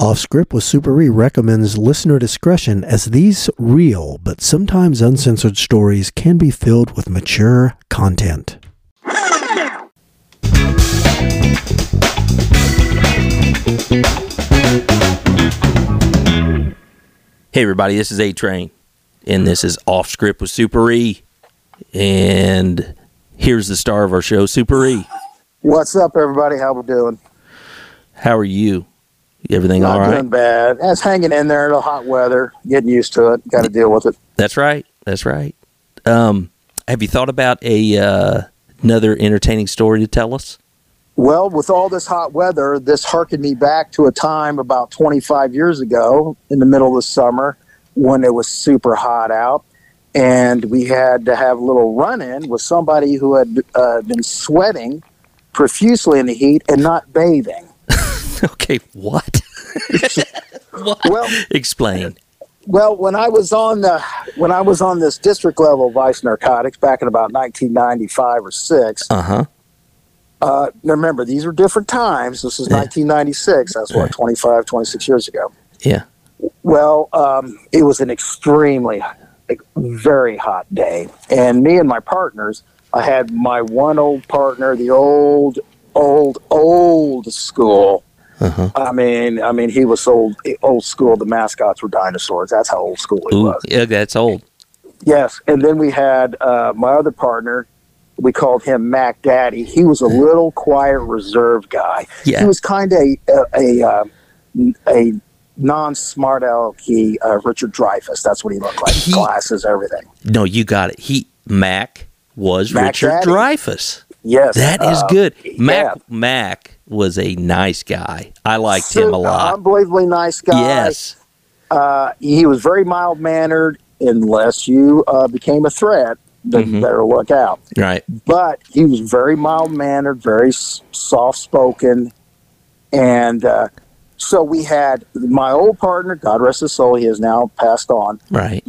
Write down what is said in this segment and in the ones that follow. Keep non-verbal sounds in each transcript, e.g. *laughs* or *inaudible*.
Off Script with Super E recommends listener discretion as these real but sometimes uncensored stories can be filled with mature content. Hey, everybody, this is A Train, and this is Off Script with Super E. And here's the star of our show, Super E. What's up, everybody? How we doing? How are you? Everything Not all right? doing bad. It's hanging in there. In the hot weather, getting used to it. Got to deal with it. That's right. That's right. Um, have you thought about a uh, another entertaining story to tell us? Well, with all this hot weather, this harkened me back to a time about 25 years ago in the middle of the summer when it was super hot out. And we had to have a little run in with somebody who had uh, been sweating profusely in the heat and not bathing. *laughs* okay, what? *laughs* what? Well, Explain. Well, when I was on the when I was on this district level vice narcotics back in about 1995 or six. Uh huh. Uh, remember, these were different times. This is Yeah. 1996. That's what 25, 26 years ago. Yeah. Well, um, it was an extremely, like, very hot day, and me and my partners. I had my one old partner, the old, old, old school. Uh-huh. I mean, I mean, he was old, old school. The mascots were dinosaurs. That's how old school he Ooh, was. yeah, that's old. Yes, and then we had uh, my other partner. We called him Mac Daddy. He was a little quiet, reserved guy. Yeah. He was kind of a a, a, uh, a non-smart alecky uh, Richard Dreyfuss. That's what he looked like. He- Glasses, everything. No, you got it. He Mac was Mac Richard Daddy. Dreyfuss. Yes, That is uh, good. yeah. Mac Mac was a nice guy. I liked him a lot. Unbelievably nice guy. Yes. Uh, he was very mild mannered unless you uh, became a threat. Then Mhm. you better look out. Right. but he was very mild mannered, very soft spoken, and uh, so we had my old partner, God rest his soul, he has now passed on. Right.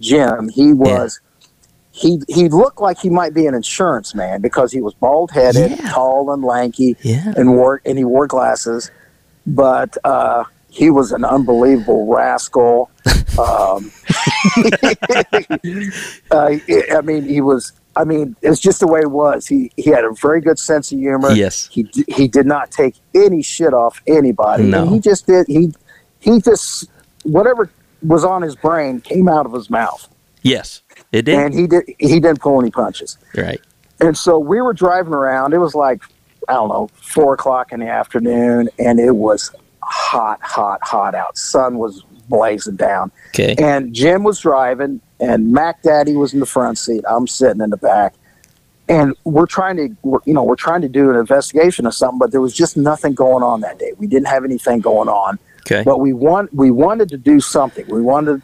Jim, he was. He, he looked like he might be an insurance man because he was bald headed, Yeah. tall and lanky, Yeah. and wore and he wore glasses, but uh, he was an unbelievable rascal. *laughs* um, *laughs* uh, I mean, he was. I mean, it's just the way it was. He he had a very good sense of humor. Yes. He d- he did not take any shit off anybody. No. And he just did. He he just whatever was on his brain came out of his mouth, Yes. It did. and he did he didn't pull any punches. right. And so we were driving around. It was like, I don't know, four o'clock in the afternoon, and it was hot, hot, hot out. Sun was blazing down. Okay. And Jim was driving, and Mac Daddy was in the front seat. I'm sitting in the back. And we're trying to, we're, you know, we're trying to do an investigation of something, but there was just nothing going on that day. We didn't have anything going on, Okay. but we want, we wanted to do something. We wanted,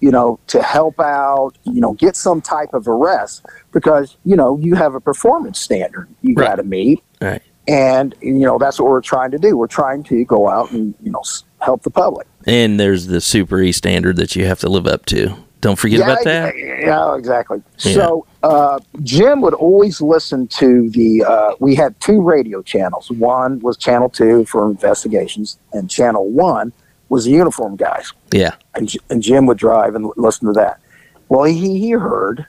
you know, to help out, you know, get some type of arrest because, you know, you have a performance standard you Right. got to meet. Right. And, you know, that's what we're trying to do. We're trying to go out and, you know, help the public. And there's the Super E standard that you have to live up to. Don't forget about that. Yeah, exactly. Yeah. So uh, Jim would always listen to the. Uh, we had two radio channels. One was Channel Two for investigations, and Channel One was the uniform guys. Yeah. And, and Jim would drive and listen to that. Well, he, he heard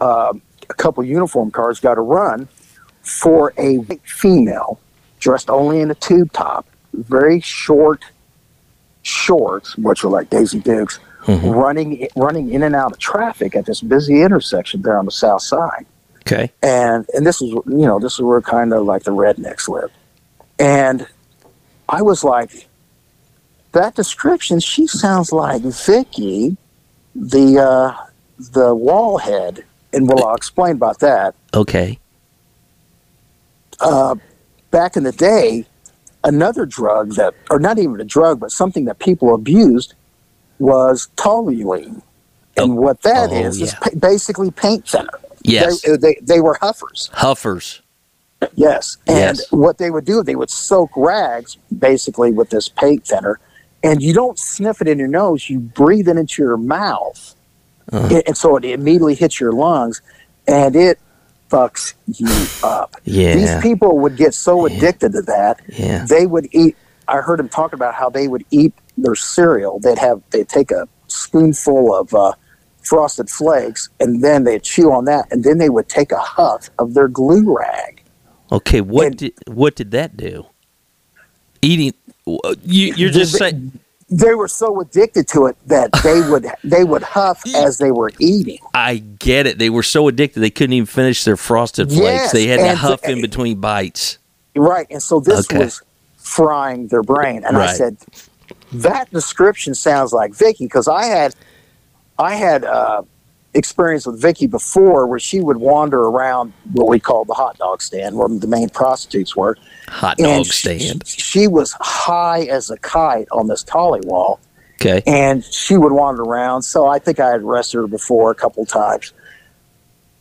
um a couple uniform cars got a run for a female dressed only in a tube top, very short shorts, which were like Daisy Dukes, Mhm. running running in and out of traffic at this busy intersection there on the south side. Okay. And and this was you know this is where kind of like the rednecks lived, and I was like, that description. She sounds like Vicky, the uh, the wall head, and well, I'll explain about that. Okay. Uh, back in the day, another drug that, or not even a drug, but something that people abused was toluene. And what that Oh, is is yeah. pa- basically paint thinner. Yes. They, they, they were huffers. Huffers. Yes. And Yes. what they would do, they would soak rags basically with this paint thinner, and you don't sniff it in your nose, you breathe it into your mouth. Uh-huh. And- and so it immediately hits your lungs, and it fucks you *laughs* up. Yeah. These people would get so addicted to that, Yeah. they would eat I heard him talk about how they would eat their cereal. They'd have they'd take a spoonful of uh, frosted flakes and then they'd chew on that, and then they would take a huff of their glue rag. Okay, what And- did what did that do? Eating. You, you're just They- saying. They were so addicted to it that they would *laughs* they would huff as they were eating. I get it. They were so addicted they couldn't even finish their frosted flakes. Yes, they had to huff in between bites. Right. And so this Okay. was frying their brain. And I said, that description sounds like Vicky because I had, I had uh, experience with Vicky before where she would wander around what we call the hot dog stand where the main prostitutes were. Hot dog and stand. She, she was high as a kite on this toluol Okay. and she would wander around. So I think I had arrested her before a couple times.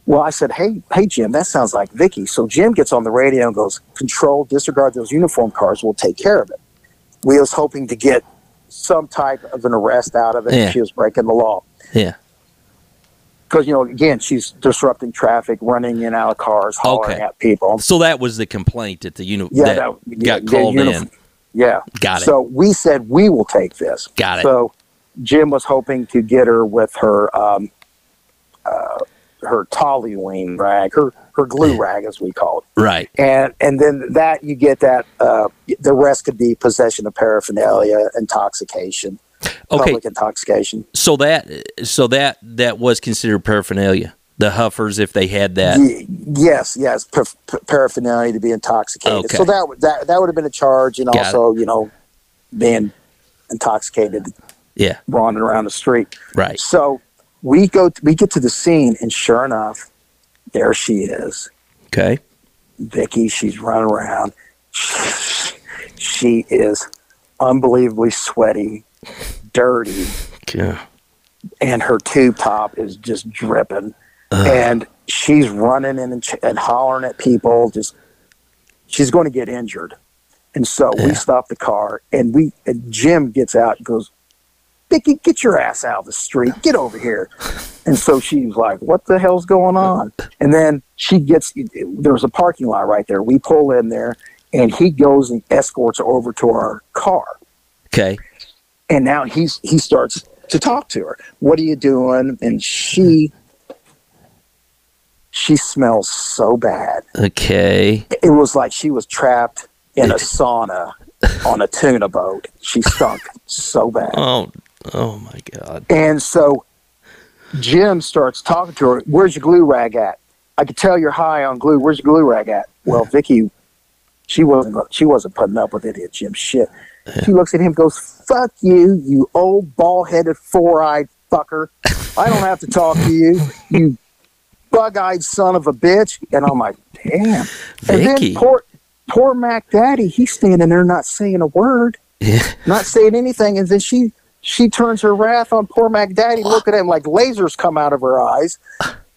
Well, I said, "Hey, hey, Jim, that sounds like Vicky." So Jim gets on the radio and goes, "Control, disregard those uniform cars. We'll take care of it." We was hoping to get some type of an arrest out of it. Yeah. She was breaking the law Yeah. Because you know, again, she's disrupting traffic, running in out of cars, hollering Okay. at people. So that was the complaint that the uni- Yeah, that that- yeah, got called in. Yeah, Got it. So we said we will take this. Got it. So Jim was hoping to get her with her um, uh, her toluene rag, her her glue rag, as we call it, right. and and then that you get that. Uh, the rest could be possession of paraphernalia, intoxication, Okay. public intoxication. So that so that that was considered paraphernalia. The huffers, if they had that. Ye- yes, yes, par- par- paraphernalia to be intoxicated. Okay. So that would- that that would have been a charge, and Got also you know being intoxicated, Yeah. wandering around the street. Right. So we go, we get to the scene, and sure enough, there she is, Okay. Vicky. She's running around. She is unbelievably sweaty, dirty, Yeah. and her tube top is just dripping. And she's running in and, ch- and hollering at people. Just she's going to get injured. And so Yeah. we stop the car, and we and Jim gets out and goes, Vicky, get your ass out of the street. Get over here. *laughs* And so she's like, what the hell's going on? And then she gets, there's a parking lot right there. We pull in there, and he goes and escorts her over to our car. Okay. And now he's he starts to talk to her. What are you doing? And she she smells so bad. Okay. It was like she was trapped in a *laughs* sauna on a tuna boat. She stunk so bad. Oh. Oh my God. And so Jim starts talking to her. Where's your glue rag at? I could tell you're high on glue. Where's your glue rag at? Well, *laughs* Vicky, she wasn't. She wasn't putting up with it. It Jim shit. She looks at him, goes, "Fuck you, you old ball-headed, four-eyed fucker. I don't have to talk to you, you bug-eyed son of a bitch." And I'm like, "Damn." And then poor, poor Mac Daddy, he's standing there not saying a word Yeah. not saying anything, and then she she turns her wrath on poor Mac Daddy, look at him like lasers come out of her eyes,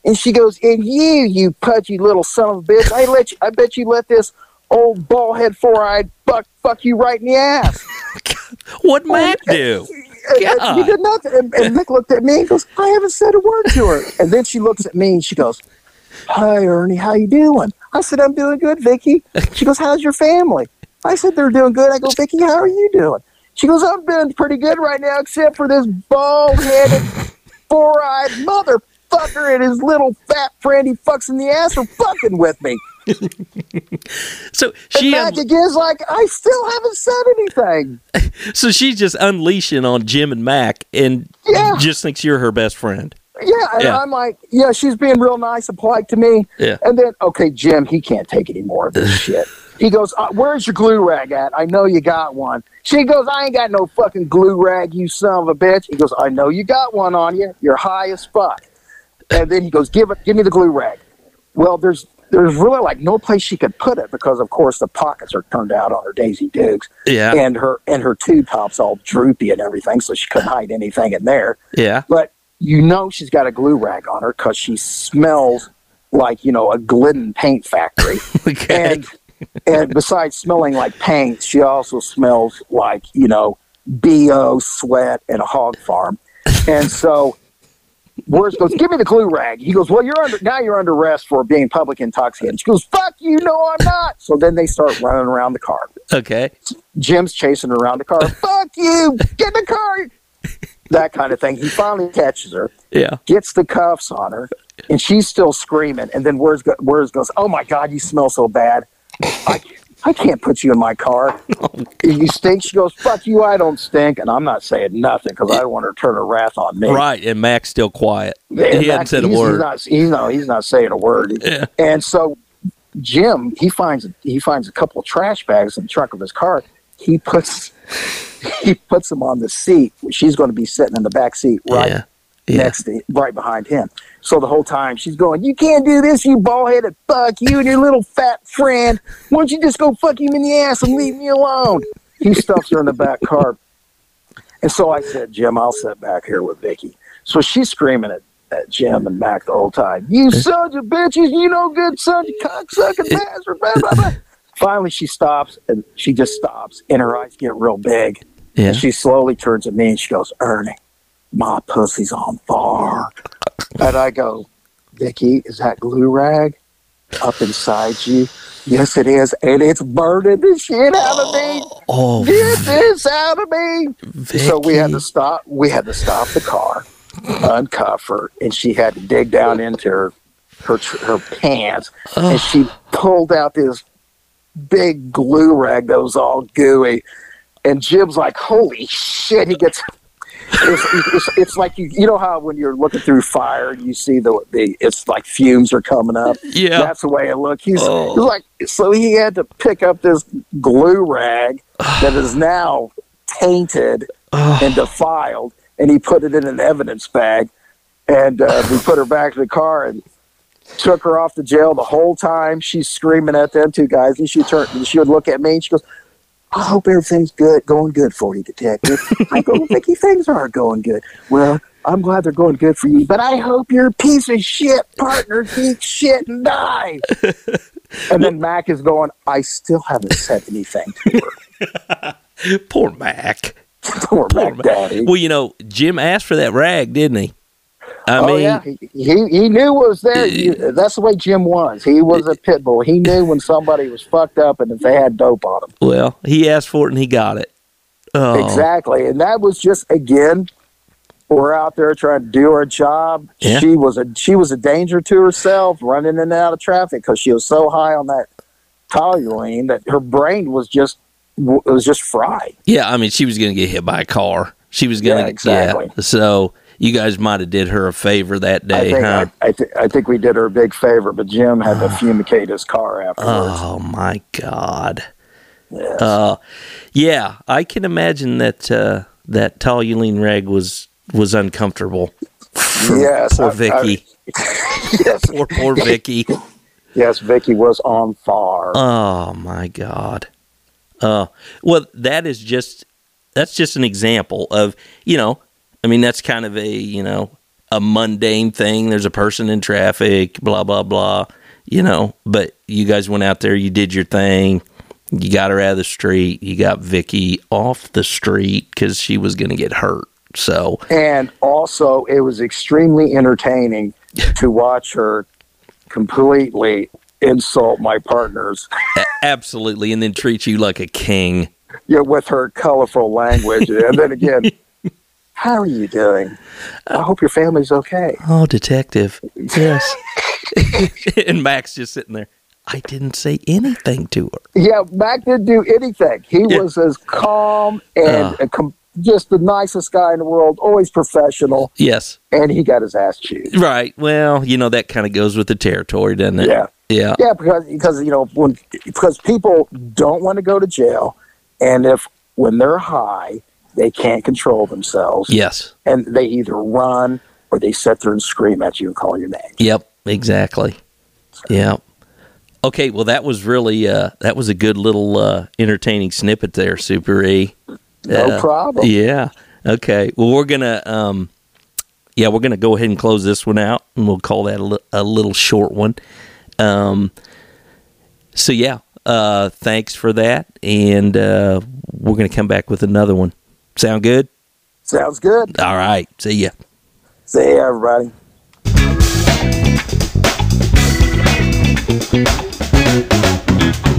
and she goes, "And you, you pudgy little son of a bitch, I let you, I bet you let this old ball head four eyed buck fuck you right in the ass." *laughs* What Mac do? And- and God. He did nothing, and, and Nick looked at me and goes, "I haven't said a word to her," and then she looks at me and she goes. Hi Ernie, how you doing? I said I'm doing good, Vicky. She goes, How's your family? I said they're doing good. I go, Vicky, how are you doing? She goes, I'm doing pretty good right now, except for this bald-headed, four-eyed motherfucker and his little fat friend he fucks in the ass for fucking with me. So And she Mac un- again's like, I still haven't said anything. *laughs* so she's just unleashing on Jim and Mac and Yeah. just thinks you're her best friend. Yeah, and Yeah. I'm like, yeah, she's being real nice and polite to me. Yeah. And then, okay, Jim, he can't take any more of this *laughs* shit. He goes, uh, "Where's your glue rag at? I know you got one." She goes, "I ain't got no fucking glue rag, you son of a bitch." He goes, "I know you got one on you. You're high as fuck." And then he goes, "Give it, give me the glue rag." Well, there's there's really like no place she could put it because, of course, the pockets are turned out on her Daisy Dukes, Yeah. and her and her tube top's all droopy and everything, so she couldn't hide anything in there Yeah. but you know she's got a glue rag on her because she smells like you know a Glidden paint factory. *laughs* Okay. and and besides smelling like paint, she also smells like you know bo sweat and a hog farm. And so Words goes, give me the glue rag. He goes, well, you're under now. You're under arrest for being public intoxicated. She goes, fuck you, no, I'm not. So then they start running around the car. Okay. Jim's chasing around the car. *laughs* fuck you, get in the car. That kind of thing. He finally catches her, Yeah. gets the cuffs on her, and she's still screaming. And then words go, words goes, oh my god, you smell so bad. I I can't put you in my car. *laughs* Oh, you stink. She goes, fuck you, I don't stink. And I'm not saying nothing because I don't want her to turn her wrath on me. Right. And Mac's still quiet. And he hadn't said a he's, word. He's not, he's, no, he's not saying a word. Yeah. And so Jim, he finds he finds a couple of trash bags in the trunk of his car. He puts *laughs* he puts them on the seat. She's going to be sitting in the back seat right Yeah. Yeah. next to right behind him. So the whole time she's going, "You can't do this, you bald headed fuck you and your little fat friend. Why don't you just go fuck him in the ass and leave me alone?" He stuffs her in the back car. And so I said, Jim, I'll sit back here with Vicky. So she's screaming at, at Jim and Mac the whole time. You sons of bitches, you no good sons, you cocksucking bastard, blah, blah, blah. Finally, she stops and she just stops and her eyes get real big. Yeah. And she slowly turns to me and she goes, Ernie, my pussy's on fire. And I go, Vicky, is that glue rag up inside you? Yes, it is. And it's burning the shit out of me. Oh, Get this out of me. So we had to stop. We had to stop the car, uncuff her, and she had to dig down into her her her pants, and she pulled out this big glue rag that was all gooey. And Jim's like, "Holy shit!" He gets. It's, it's, it's like you you know how when you're looking through fire and you see the the it's like fumes are coming up Yeah. that's the way it looked he's, Oh. he's like so he had to pick up this glue rag that is now tainted and defiled, and he put it in an evidence bag, and uh, we put her back in the car and took her off to jail the whole time. She's screaming at them two guys, and she turned, and she would look at me, and she goes, "I hope everything's good, going good for you, detective." *laughs* I go, "Vicky, things are going good." Well. I'm glad they're going good for you, but I hope your piece of shit partner eats shit and dies. *laughs* and then Mac is going, I still haven't said anything to her. *laughs* poor Mac. Poor Poor Mac Mac. Well, you know, Jim asked for that rag, didn't he? I oh mean, yeah, he, he he knew it was there. You- eh, that's the way Jim was. He was a eh, pit bull. He knew when *laughs* somebody was fucked up and if they had dope on them. well, he asked for it and he got it. Oh, Exactly, and that was just again. We're out there trying to do our job. Yeah. She was a she was a danger to herself, running in and out of traffic because she was so high on that toluene that her brain was just was just fried. Yeah, I mean, she was going to get hit by a car. She was going to Yeah, exactly. Yeah. So you guys might have did her a favor that I day, think huh? I, I, th- I think we did her a big favor, but Jim had to fumigate his car afterwards. oh my God. Yes. Uh, yeah, I can imagine that uh, that toluene rag was was uncomfortable. Yes, poor I- Vicky. *laughs* yes, *laughs* poor poor Vicky. yes, Vicky was on fire. Oh my God. Uh, well, that is just that's just an example of you know. I mean, that's kind of a you know a mundane thing. There's a person in traffic, blah blah blah. You know, but you guys went out there, you did your thing. You got her out of the street. You got Vicky off the street because she was going to get hurt. So And also, it was extremely entertaining to watch her completely insult my partners absolutely, and then treat you like a king. know, with her colorful language. and then again, *laughs* how are you doing? I hope your family's okay. Oh, detective. Yes. *laughs* *laughs* and Mac's just sitting there. I didn't say anything to her. Yeah, Mac didn't do anything. He Yeah. was as calm and Uh. com- just the nicest guy in the world, always professional, Yes. and he got his ass chewed. Right. Well, you know that kind of goes with the territory, doesn't it? Yeah. Yeah. Yeah, because because you know when because people don't want to go to jail, and if when they're high they can't control themselves, Yes. and they either run or they sit there and scream at you and call your name. Yep. Exactly. Yep. Okay. Well, that was really uh, that was a good little uh, entertaining snippet there, Super E. No Uh, problem. Yeah. Okay. Well, we're gonna um, yeah, we're gonna go ahead and close this one out, and we'll call that a, li- a little short one. Um. So yeah, uh, thanks for that, and uh, we're gonna come back with another one. Sound good? Sounds good. All right. See ya. See ya, everybody. Thank you.